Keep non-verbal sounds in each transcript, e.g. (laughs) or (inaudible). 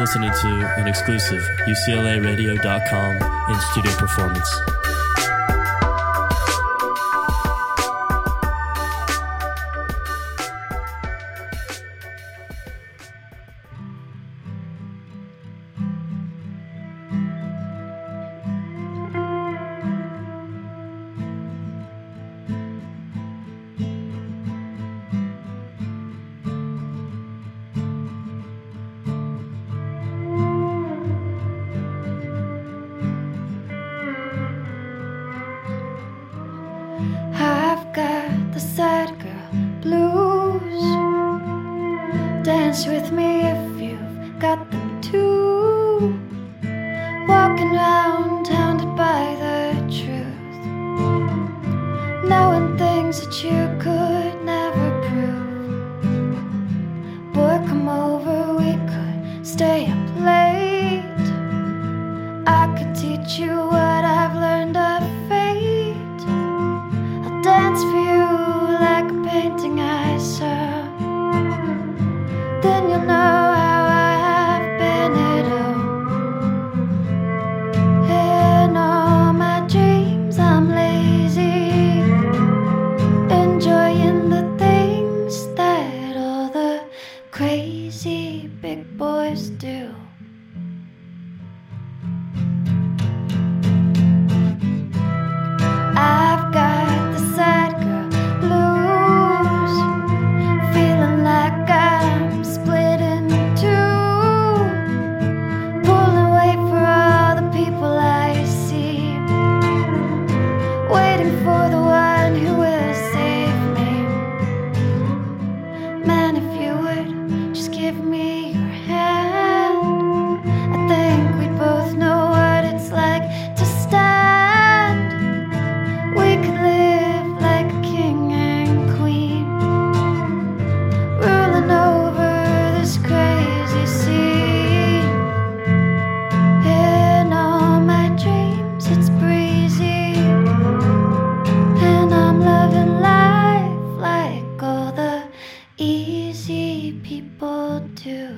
listening to an exclusive UCLARadio.com in studio performance. stay up late. do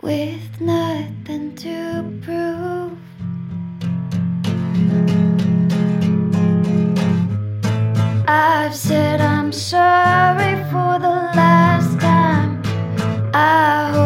with nothing to prove. I've said I'm sorry for the last time. I hope.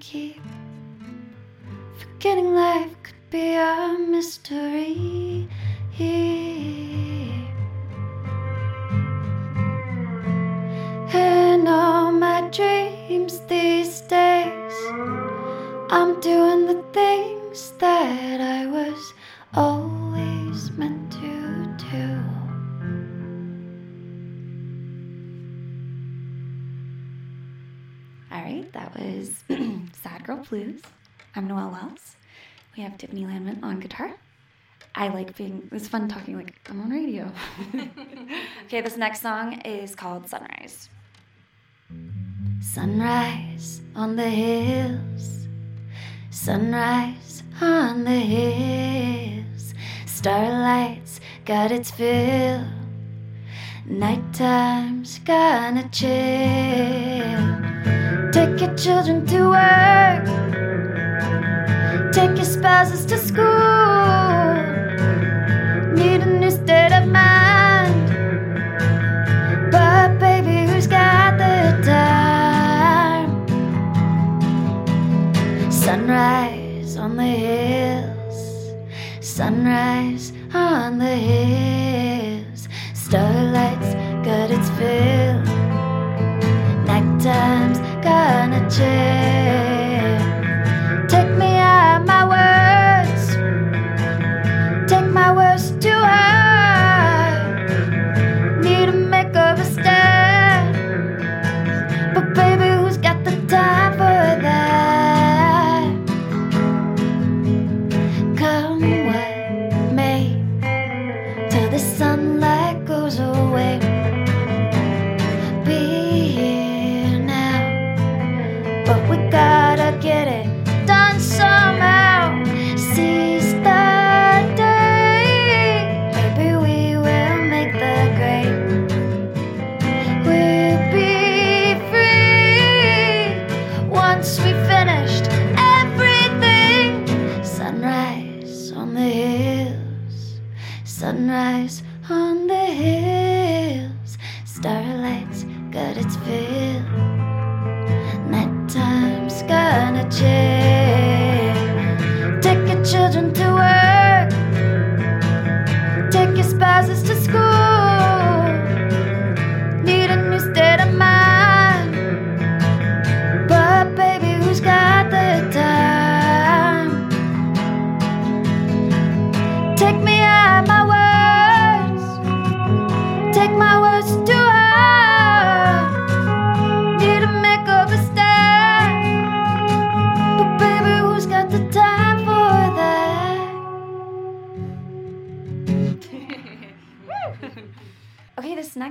keep forgetting life could be a mystery. Blues. I'm Noelle Wells. We have Tiffany Landman on guitar. I like being, it's fun talking like I'm on radio. (laughs) okay, this next song is called Sunrise. Sunrise on the hills, sunrise on the hills. Starlight's got its fill, nighttime's gonna chill. Take your children to work. Take your spouses to school. magic.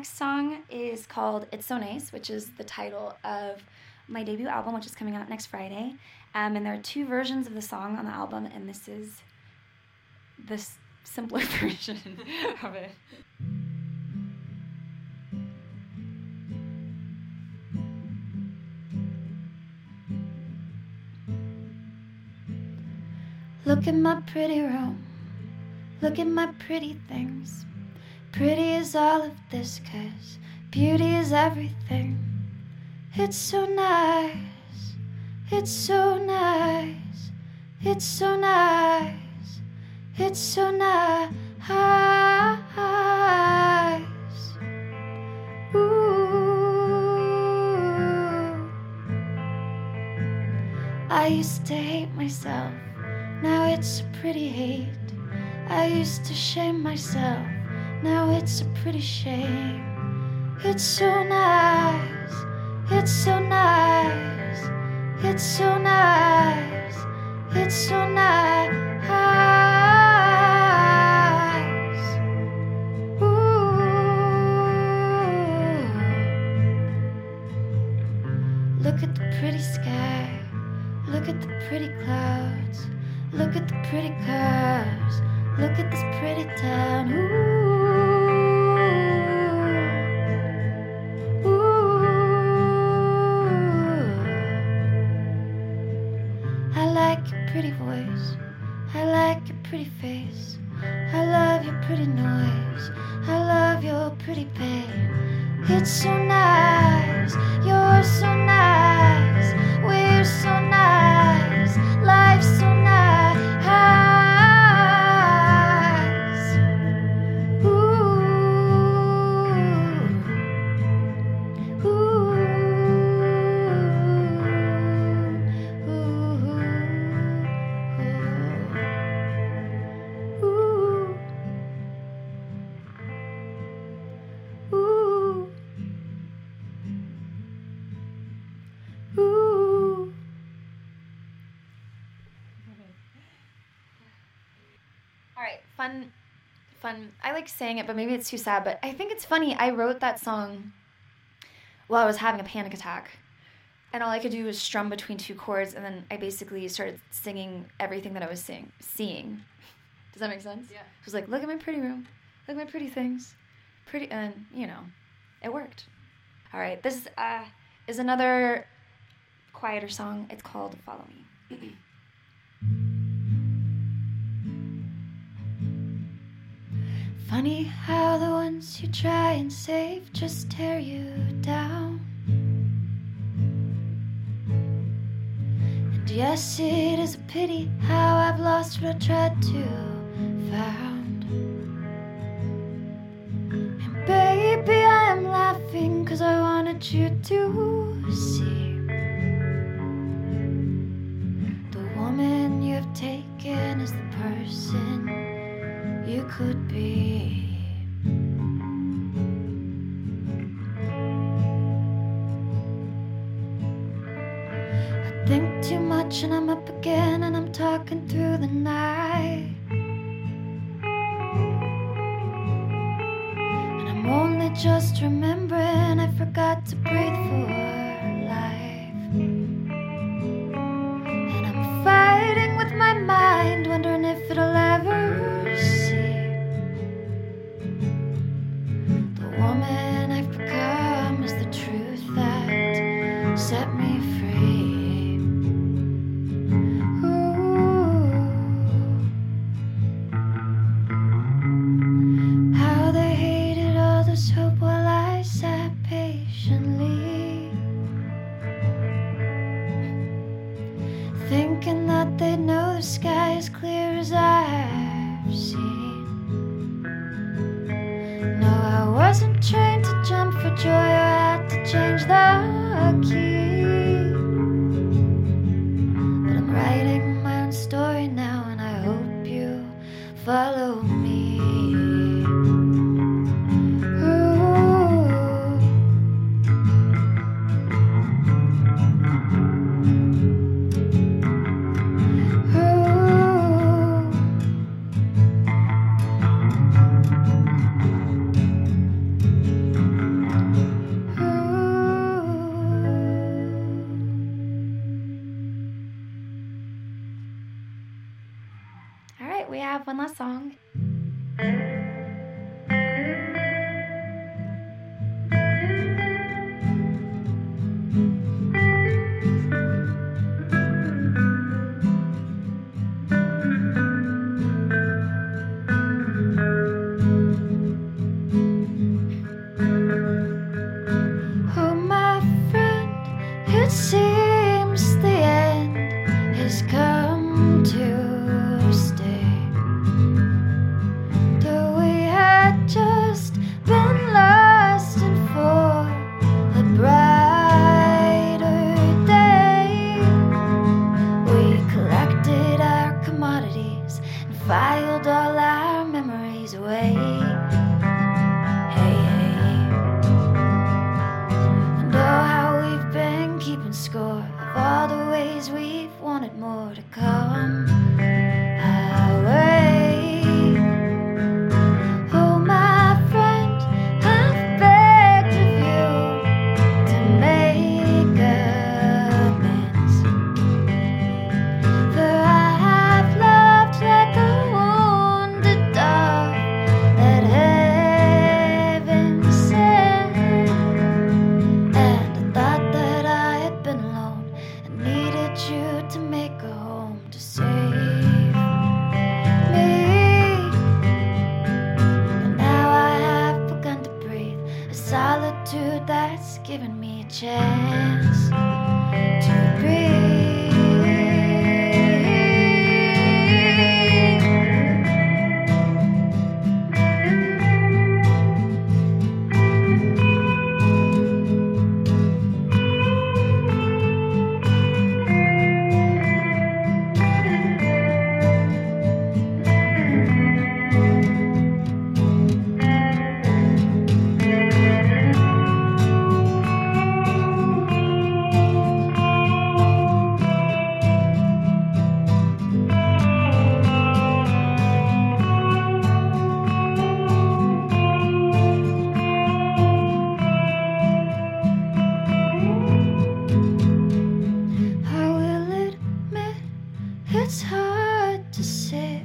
Next song is called It's So Nice, which is the title of my debut album, which is coming out next Friday. Um, and there are two versions of the song on the album, and this is the s- simpler (laughs) version of it. Look at my pretty room. Look at my pretty things. Pretty is all of this, cause beauty is everything. It's so nice. It's so nice. It's so nice. It's so nice. Ooh. I used to hate myself. Now it's a pretty hate. I used to shame myself. Now it's a pretty shame. It's so nice. It's so nice. It's so nice. It's so nice. Ooh. Look at the pretty sky. Look at the pretty clouds. Look at the pretty cars. Look at this pretty town. Ooh. Fun, fun. I like saying it, but maybe it's too sad. But I think it's funny. I wrote that song while I was having a panic attack, and all I could do was strum between two chords, and then I basically started singing everything that I was seeing, seeing. Does that make sense? Yeah. It was like, look at my pretty room, look at my pretty things, pretty, and you know, it worked. All right, this uh, is another quieter song. It's called "Follow Me." (clears throat) Funny how the ones you try and save just tear you down. And yes, it is a pity how I've lost what I tried to found. And baby, I am laughing cause I wanted you to see just remembering I forgot to breathe for this hope to sit